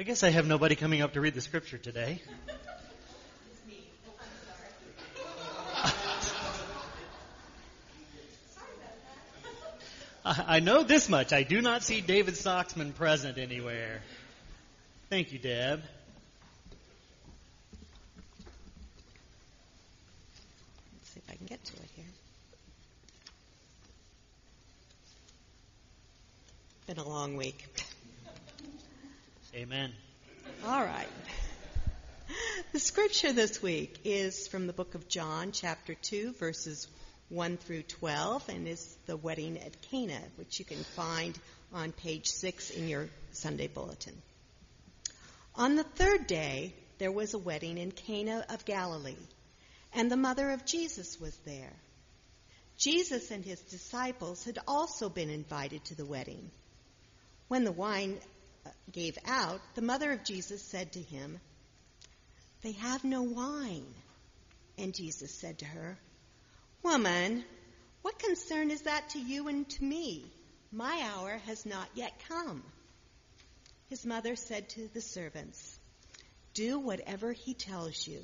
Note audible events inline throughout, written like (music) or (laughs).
I guess I have nobody coming up to read the scripture today. (laughs) (laughs) I know this much. I do not see David Stocksman present anywhere. Thank you, Deb. Let's see if I can get to it here. Been a long week. Amen. All right. The scripture this week is from the book of John, chapter 2, verses 1 through 12, and is the wedding at Cana, which you can find on page 6 in your Sunday bulletin. On the third day, there was a wedding in Cana of Galilee, and the mother of Jesus was there. Jesus and his disciples had also been invited to the wedding. When the wine gave out, the mother of Jesus said to him, They have no wine. And Jesus said to her, Woman, what concern is that to you and to me? My hour has not yet come. His mother said to the servants, Do whatever he tells you.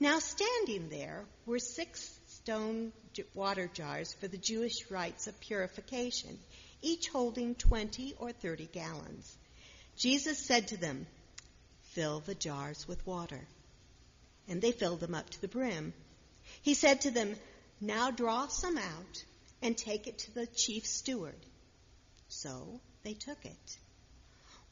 Now, standing there were six stone water jars for the Jewish rites of purification, each holding 20 or 30 gallons. Jesus said to them, Fill the jars with water. And they filled them up to the brim. He said to them, Now draw some out and take it to the chief steward. So they took it.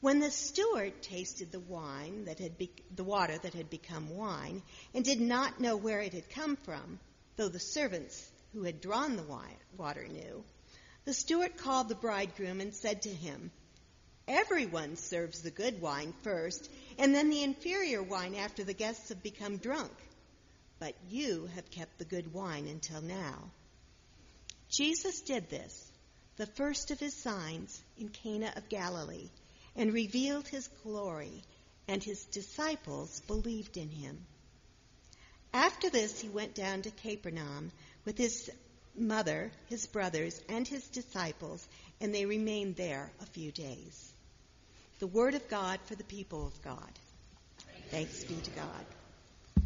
When the steward tasted the wine that had be- the water that had become wine and did not know where it had come from, though the servants who had drawn the wine, water knew, the steward called the bridegroom and said to him, Everyone serves the good wine first, and then the inferior wine after the guests have become drunk but you have kept the good wine until now. Jesus did this, the first of his signs in Cana of Galilee, and revealed his glory, and his disciples believed in him. After this, he went down to Capernaum with his mother, his brothers, and his disciples, and they remained there a few days. The word of God for the people of God. Thanks be to God.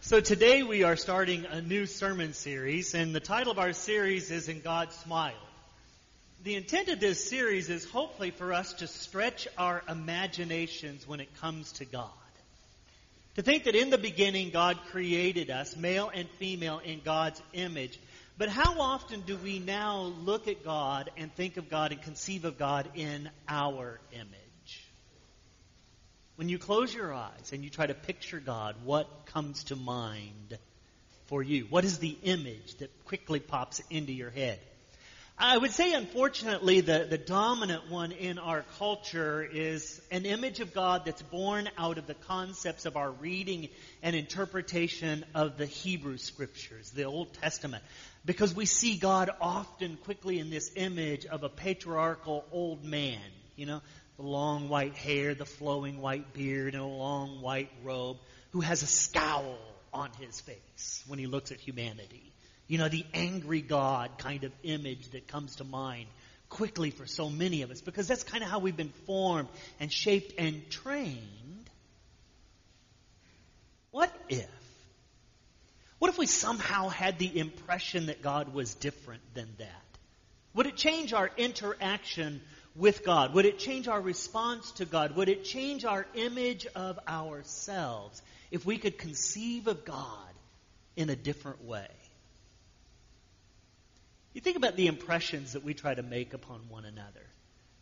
So today we are starting a new sermon series, and the title of our series is And God Smiled. The intent of this series is hopefully for us to stretch our imaginations when it comes to God. To think that in the beginning God created us, male and female, in God's image. But how often do we now look at God and think of God and conceive of God in our image? When you close your eyes and you try to picture God, what comes to mind for you? What is the image that quickly pops into your head? I would say, unfortunately, the, the dominant one in our culture is an image of God that's born out of the concepts of our reading and interpretation of the Hebrew scriptures, the Old Testament. Because we see God often quickly in this image of a patriarchal old man, you know, the long white hair, the flowing white beard, and a long white robe, who has a scowl on his face when he looks at humanity. You know, the angry God kind of image that comes to mind quickly for so many of us, because that's kind of how we've been formed and shaped and trained. What if? What if we somehow had the impression that God was different than that? Would it change our interaction with God? Would it change our response to God? Would it change our image of ourselves if we could conceive of God in a different way? You think about the impressions that we try to make upon one another.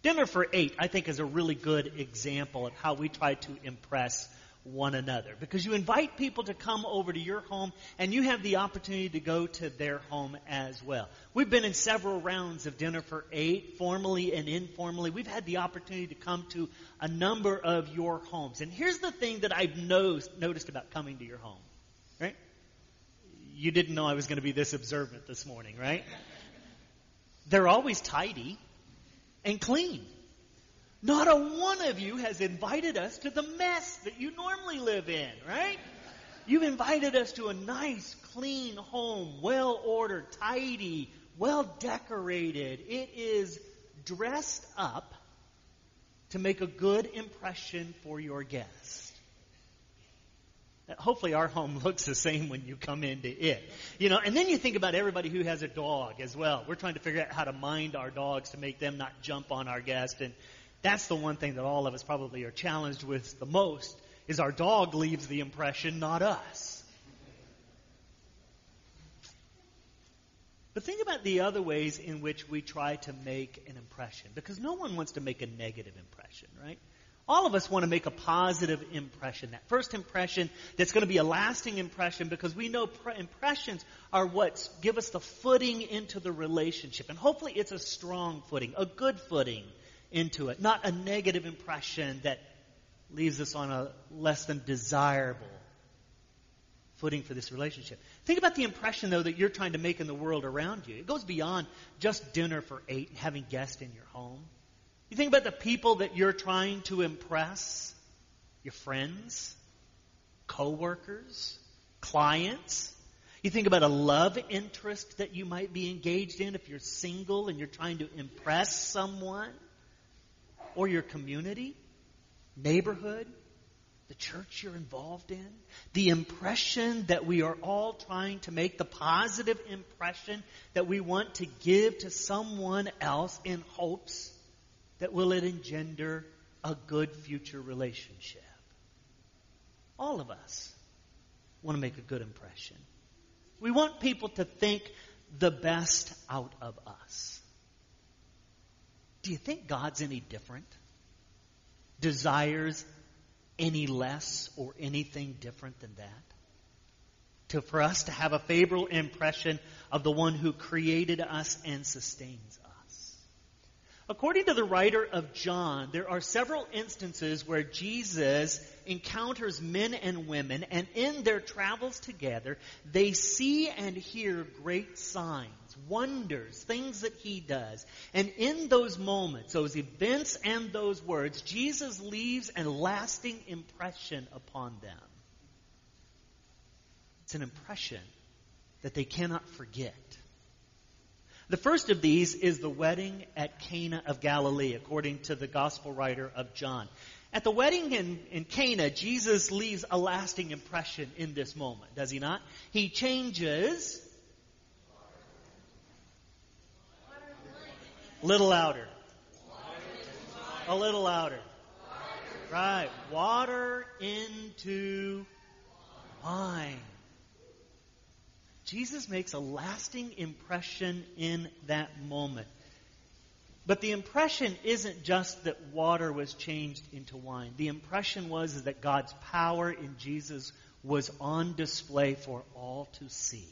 Dinner for Eight, I think, is a really good example of how we try to impress one another. Because you invite people to come over to your home and you have the opportunity to go to their home as well. We've been in several rounds of dinner for eight, formally and informally. We've had the opportunity to come to a number of your homes. And here's the thing that I've noticed about coming to your home, right? You didn't know I was going to be this observant this morning, right? They're always tidy and clean. Not a one of you has invited us to the mess that you normally live in, right? You've invited us to a nice, clean home, well ordered, tidy, well decorated. It is dressed up to make a good impression for your guest. Hopefully our home (laughs) looks the same when you come into it. You know, and then you think about everybody who has a dog as well. We're trying to figure out how to mind our dogs to make them not jump on our guest and that's the one thing that all of us probably are challenged with the most is our dog leaves the impression, not us. But think about the other ways in which we try to make an impression, because no one wants to make a negative impression, right? All of us want to make a positive impression, that first impression that's going to be a lasting impression because we know pre- impressions are what give us the footing into the relationship. And hopefully it's a strong footing, a good footing into it, not a negative impression that leaves us on a less than desirable footing for this relationship. Think about the impression, though, that you're trying to make in the world around you. It goes beyond just dinner for eight and having guests in your home. You think about the people that you're trying to impress your friends, coworkers, clients. You think about a love interest that you might be engaged in if you're single and you're trying to impress someone or your community, neighborhood, the church you're involved in, the impression that we are all trying to make, the positive impression that we want to give to someone else in hopes that will it engender a good future relationship. All of us want to make a good impression. We want people to think the best out of us. Do you think God's any different? Desires any less or anything different than that? To, for us to have a favorable impression of the one who created us and sustains us. According to the writer of John, there are several instances where Jesus encounters men and women, and in their travels together, they see and hear great signs, wonders, things that he does. And in those moments, those events and those words, Jesus leaves a lasting impression upon them. It's an impression that they cannot forget. The first of these is the wedding at Cana of Galilee, according to the gospel writer of John. At the wedding in, in Cana, Jesus leaves a lasting impression in this moment, does he not? He changes. A little louder. A little louder. Right. Water into wine. Jesus makes a lasting impression in that moment. But the impression isn't just that water was changed into wine. The impression was that God's power in Jesus was on display for all to see.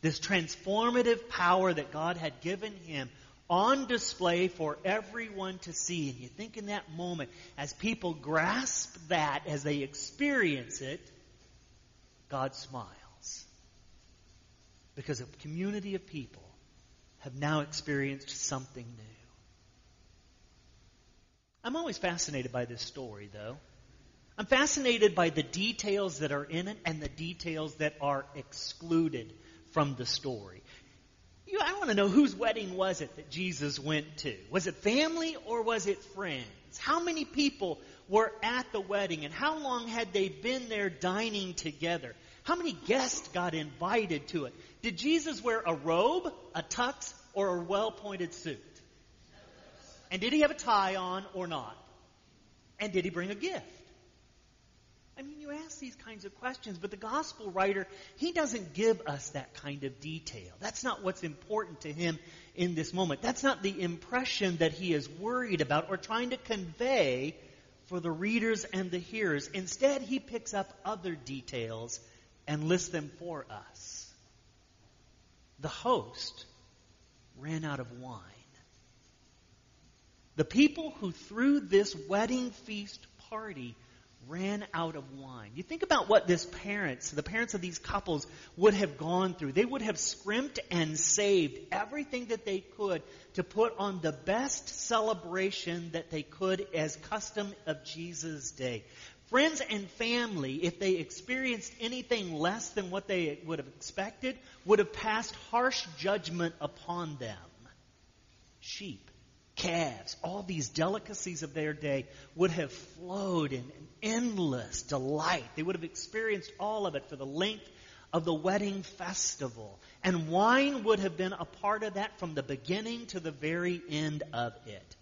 This transformative power that God had given him on display for everyone to see. And you think in that moment, as people grasp that, as they experience it, God smiles because a community of people have now experienced something new. I'm always fascinated by this story, though. I'm fascinated by the details that are in it and the details that are excluded from the story. You I want to know whose wedding was it that Jesus went to? Was it family or was it friends? How many people were at the wedding and how long had they been there dining together? How many guests got invited to it? Did Jesus wear a robe, a tux, or a well pointed suit? And did he have a tie on or not? And did he bring a gift? I mean, you ask these kinds of questions, but the gospel writer, he doesn't give us that kind of detail. That's not what's important to him in this moment. That's not the impression that he is worried about or trying to convey for the readers and the hearers. Instead, he picks up other details and lists them for us. The host ran out of wine. The people who threw this wedding feast party ran out of wine. You think about what this parents, the parents of these couples would have gone through. They would have scrimped and saved everything that they could to put on the best celebration that they could as custom of Jesus' day. Friends and family, if they experienced anything less than what they would have expected, would have passed harsh judgment upon them. Sheep, calves, all these delicacies of their day would have flowed in an endless delight. They would have experienced all of it for the length of the wedding festival. And wine would have been a part of that from the beginning to the very end of it.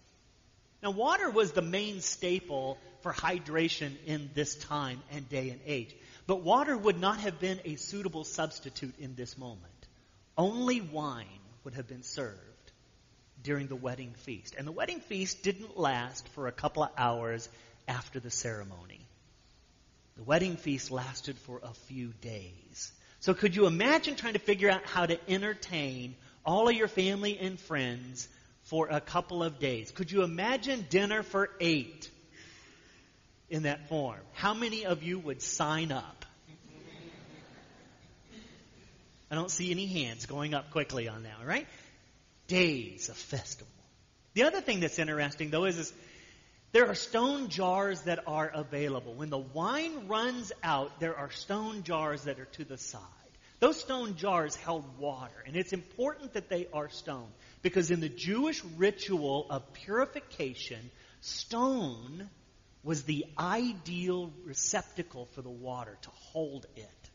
Now, water was the main staple for hydration in this time and day and age. But water would not have been a suitable substitute in this moment. Only wine would have been served during the wedding feast. And the wedding feast didn't last for a couple of hours after the ceremony. The wedding feast lasted for a few days. So could you imagine trying to figure out how to entertain all of your family and friends for a couple of days? Could you imagine dinner for eight in that form? How many of you would sign up? I don't see any hands going up quickly on that, right? Days of festival. The other thing that's interesting, though, is, is there are stone jars that are available. When the wine runs out, there are stone jars that are to the side. Those stone jars held water, and it's important that they are stone because in the Jewish ritual of purification, stone was the ideal receptacle for the water to hold it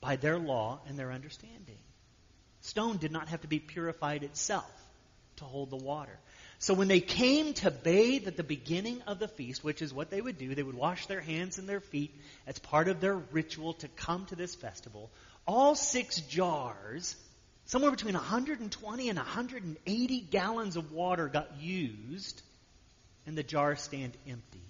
by their law and their understanding. Stone did not have to be purified itself to hold the water. So when they came to bathe at the beginning of the feast, which is what they would do, they would wash their hands and their feet as part of their ritual to come to this festival. All six jars, somewhere between 120 and 180 gallons of water got used, and the jars stand empty.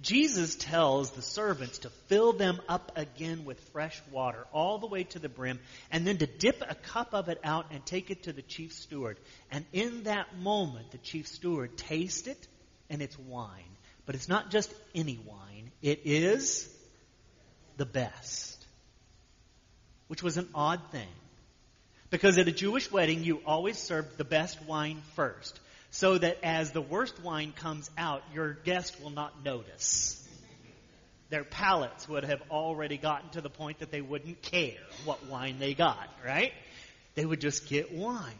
Jesus tells the servants to fill them up again with fresh water all the way to the brim and then to dip a cup of it out and take it to the chief steward. And in that moment, the chief steward tastes it and it's wine. But it's not just any wine. It is the best. Which was an odd thing. Because at a Jewish wedding, you always served the best wine first so that as the worst wine comes out, your guest will not notice. Their palates would have already gotten to the point that they wouldn't care what wine they got, right? They would just get wine.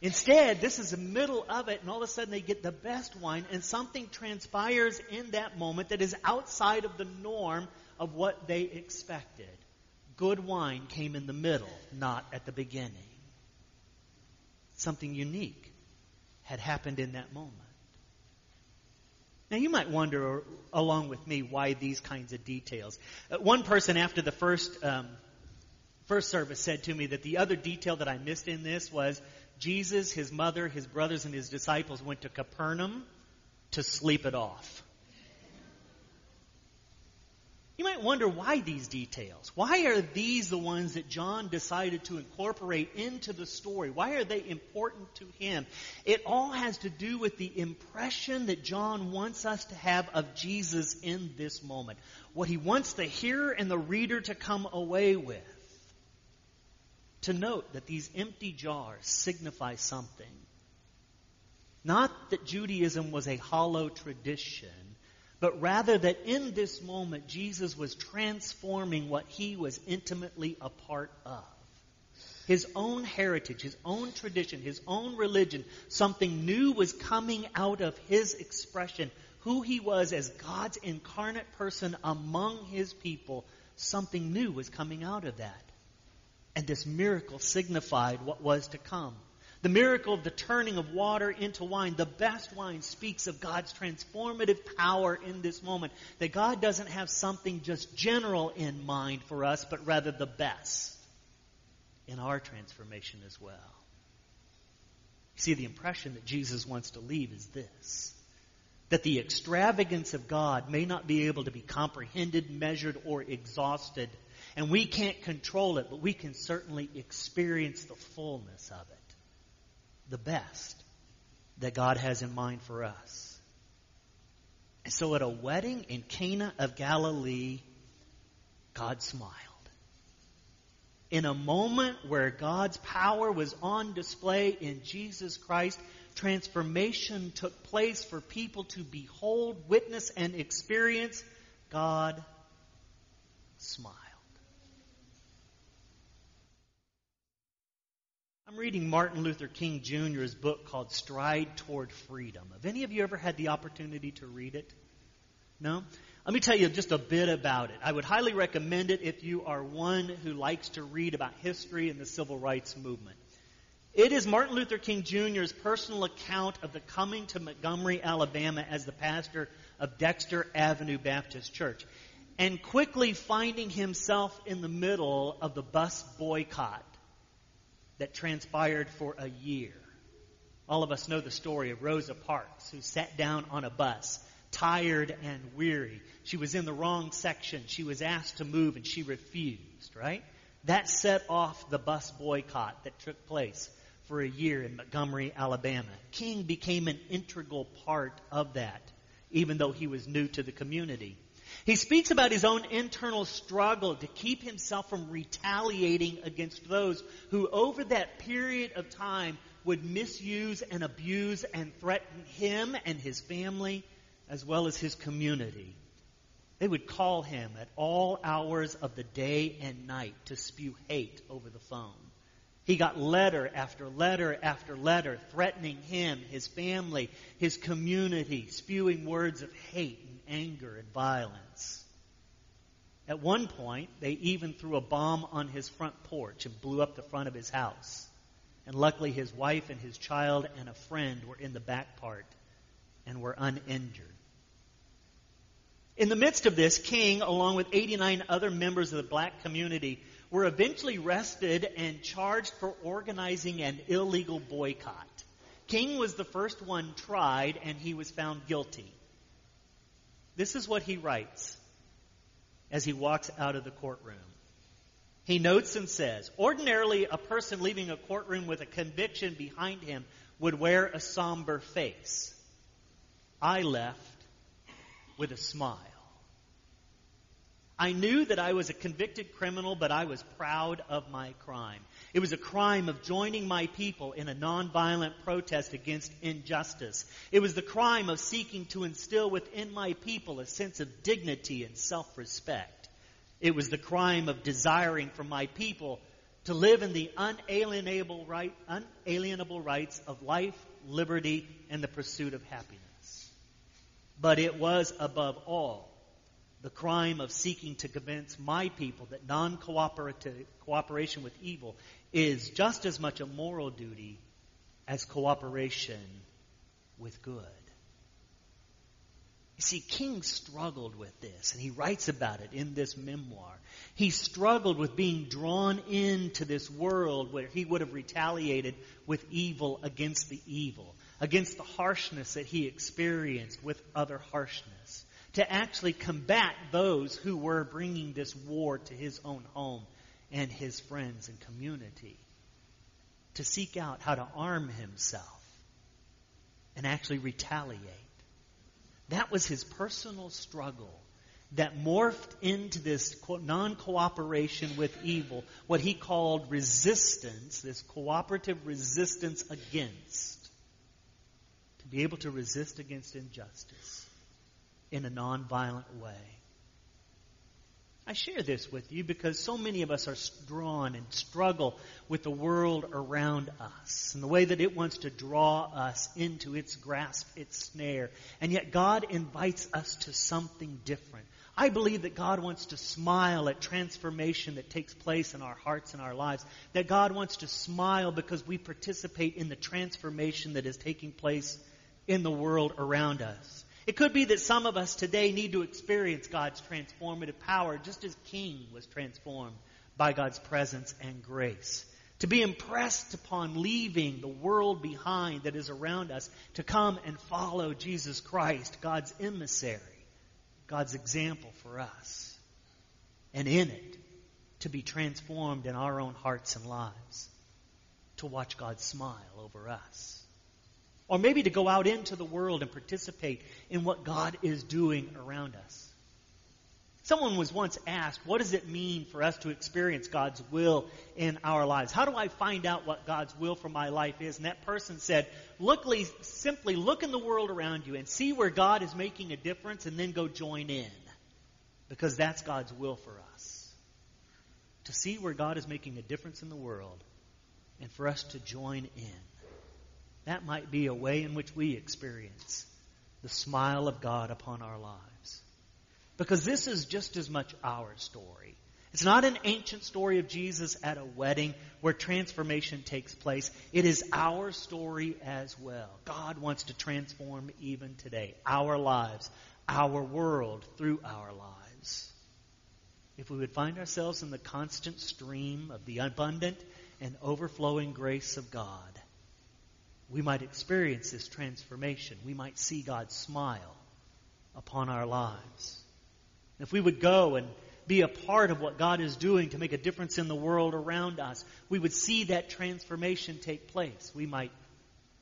Instead, this is the middle of it, and all of a sudden they get the best wine, and something transpires in that moment that is outside of the norm of what they expected. Good wine came in the middle, not at the beginning. Something unique had happened in that moment. Now, you might wonder, along with me, why these kinds of details. Uh, one person after the first, um, first service said to me that the other detail that I missed in this was Jesus, his mother, his brothers, and his disciples went to Capernaum to sleep it off. You might wonder why these details. Why are these the ones that John decided to incorporate into the story? Why are they important to him? It all has to do with the impression that John wants us to have of Jesus in this moment. What he wants the hearer and the reader to come away with. To note that these empty jars signify something. Not that Judaism was a hollow tradition, but rather that in this moment Jesus was transforming what he was intimately a part of. His own heritage, his own tradition, his own religion, something new was coming out of his expression. Who he was as God's incarnate person among his people, something new was coming out of that. And this miracle signified what was to come. The miracle of the turning of water into wine, the best wine, speaks of God's transformative power in this moment. That God doesn't have something just general in mind for us, but rather the best in our transformation as well. See, the impression that Jesus wants to leave is this that the extravagance of God may not be able to be comprehended, measured, or exhausted. And we can't control it, but we can certainly experience the fullness of it the best that God has in mind for us. And so at a wedding in Cana of Galilee, God smiled. In a moment where God's power was on display in Jesus Christ, transformation took place for people to behold, witness, and experience. God smiled. I'm reading Martin Luther King Jr.'s book called Stride Toward Freedom. Have any of you ever had the opportunity to read it? No? Let me tell you just a bit about it. I would highly recommend it if you are one who likes to read about history and the civil rights movement. It is Martin Luther King Jr.'s personal account of the coming to Montgomery, Alabama as the pastor of Dexter Avenue Baptist Church and quickly finding himself in the middle of the bus boycott that transpired for a year. All of us know the story of Rosa Parks, who sat down on a bus, tired and weary. She was in the wrong section. She was asked to move and she refused, right? That set off the bus boycott that took place for a year in Montgomery, Alabama. King became an integral part of that, even though he was new to the community. He speaks about his own internal struggle to keep himself from retaliating against those who, over that period of time, would misuse and abuse and threaten him and his family, as well as his community. They would call him at all hours of the day and night to spew hate over the phone. He got letter after letter after letter threatening him, his family, his community, spewing words of hate and anger and violence. At one point, they even threw a bomb on his front porch and blew up the front of his house. And luckily, his wife and his child and a friend were in the back part and were uninjured. In the midst of this, King, along with 89 other members of the black community, were eventually arrested and charged for organizing an illegal boycott. King was the first one tried, and he was found guilty. This is what he writes as he walks out of the courtroom. He notes and says, Ordinarily, a person leaving a courtroom with a conviction behind him would wear a somber face. I left with a smile. I knew that I was a convicted criminal, but I was proud of my crime. It was a crime of joining my people in a nonviolent protest against injustice. It was the crime of seeking to instill within my people a sense of dignity and self-respect. It was the crime of desiring for my people to live in the unalienable, right, unalienable rights of life, liberty, and the pursuit of happiness. But it was above all the crime of seeking to convince my people that non cooperation with evil is just as much a moral duty as cooperation with good. You see, King struggled with this, and he writes about it in this memoir. He struggled with being drawn into this world where he would have retaliated with evil against the evil, against the harshness that he experienced with other harshness to actually combat those who were bringing this war to his own home and his friends and community. To seek out how to arm himself and actually retaliate. That was his personal struggle that morphed into this non cooperation with evil, what he called resistance, this cooperative resistance against. To be able to resist against injustice in a nonviolent way. I share this with you because so many of us are drawn and struggle with the world around us and the way that it wants to draw us into its grasp, its snare. And yet God invites us to something different. I believe that God wants to smile at transformation that takes place in our hearts and our lives. That God wants to smile because we participate in the transformation that is taking place in the world around us. It could be that some of us today need to experience God's transformative power just as King was transformed by God's presence and grace. To be impressed upon leaving the world behind that is around us to come and follow Jesus Christ, God's emissary, God's example for us. And in it, to be transformed in our own hearts and lives. To watch God smile over us. Or maybe to go out into the world and participate in what God is doing around us. Someone was once asked, what does it mean for us to experience God's will in our lives? How do I find out what God's will for my life is? And that person said, look, simply look in the world around you and see where God is making a difference and then go join in. Because that's God's will for us. To see where God is making a difference in the world and for us to join in. That might be a way in which we experience the smile of God upon our lives. Because this is just as much our story. It's not an ancient story of Jesus at a wedding where transformation takes place. It is our story as well. God wants to transform even today our lives, our world through our lives. If we would find ourselves in the constant stream of the abundant and overflowing grace of God, we might experience this transformation. We might see God smile upon our lives. If we would go and be a part of what God is doing to make a difference in the world around us, we would see that transformation take place. We might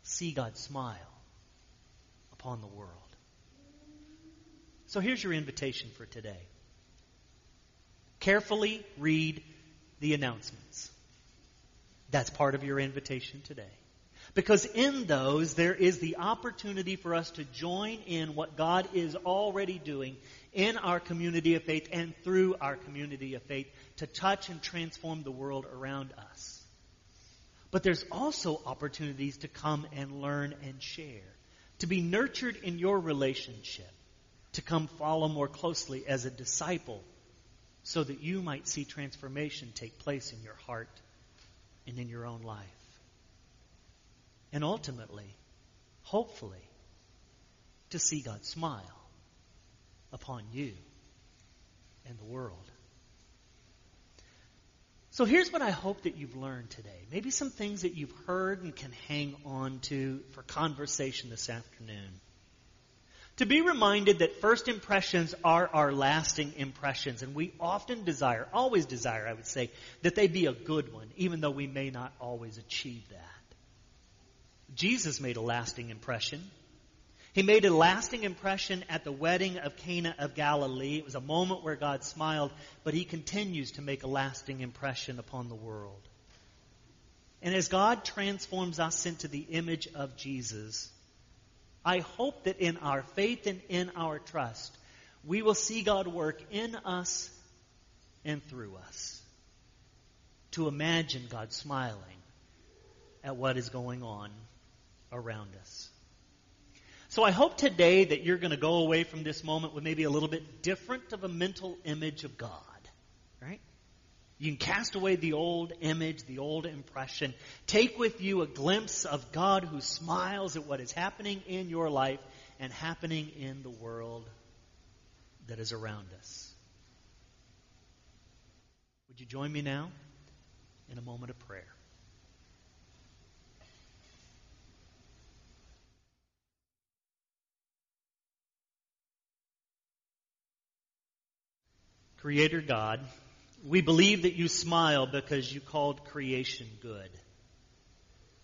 see God smile upon the world. So here's your invitation for today. Carefully read the announcements. That's part of your invitation today. Because in those, there is the opportunity for us to join in what God is already doing in our community of faith and through our community of faith to touch and transform the world around us. But there's also opportunities to come and learn and share, to be nurtured in your relationship, to come follow more closely as a disciple so that you might see transformation take place in your heart and in your own life. And ultimately, hopefully, to see God smile upon you and the world. So here's what I hope that you've learned today. Maybe some things that you've heard and can hang on to for conversation this afternoon. To be reminded that first impressions are our lasting impressions, and we often desire, always desire, I would say, that they be a good one, even though we may not always achieve that. Jesus made a lasting impression. He made a lasting impression at the wedding of Cana of Galilee. It was a moment where God smiled, but he continues to make a lasting impression upon the world. And as God transforms us into the image of Jesus, I hope that in our faith and in our trust, we will see God work in us and through us to imagine God smiling at what is going on around us. So I hope today that you're going to go away from this moment with maybe a little bit different of a mental image of God, right? You can cast away the old image, the old impression. Take with you a glimpse of God who smiles at what is happening in your life and happening in the world that is around us. Would you join me now in a moment of prayer? Creator God, we believe that you smile because you called creation good.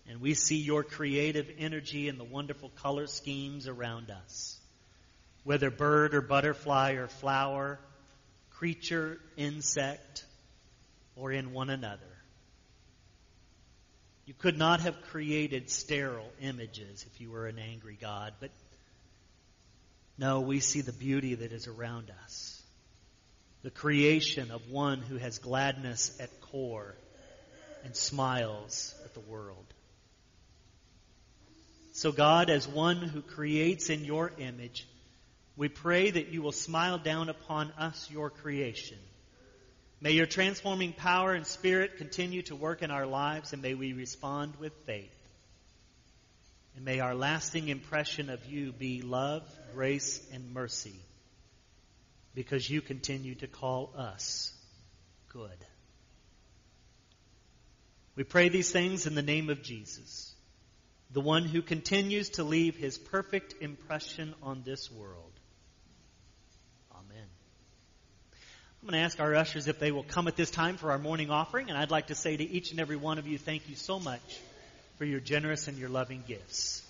And we see your creative energy in the wonderful color schemes around us. Whether bird or butterfly or flower, creature, insect, or in one another. You could not have created sterile images if you were an angry God, but no, we see the beauty that is around us the creation of one who has gladness at core and smiles at the world. So, God, as one who creates in your image, we pray that you will smile down upon us, your creation. May your transforming power and spirit continue to work in our lives, and may we respond with faith. And may our lasting impression of you be love, grace, and mercy because you continue to call us good. We pray these things in the name of Jesus, the one who continues to leave his perfect impression on this world. Amen. I'm going to ask our ushers if they will come at this time for our morning offering, and I'd like to say to each and every one of you, thank you so much for your generous and your loving gifts.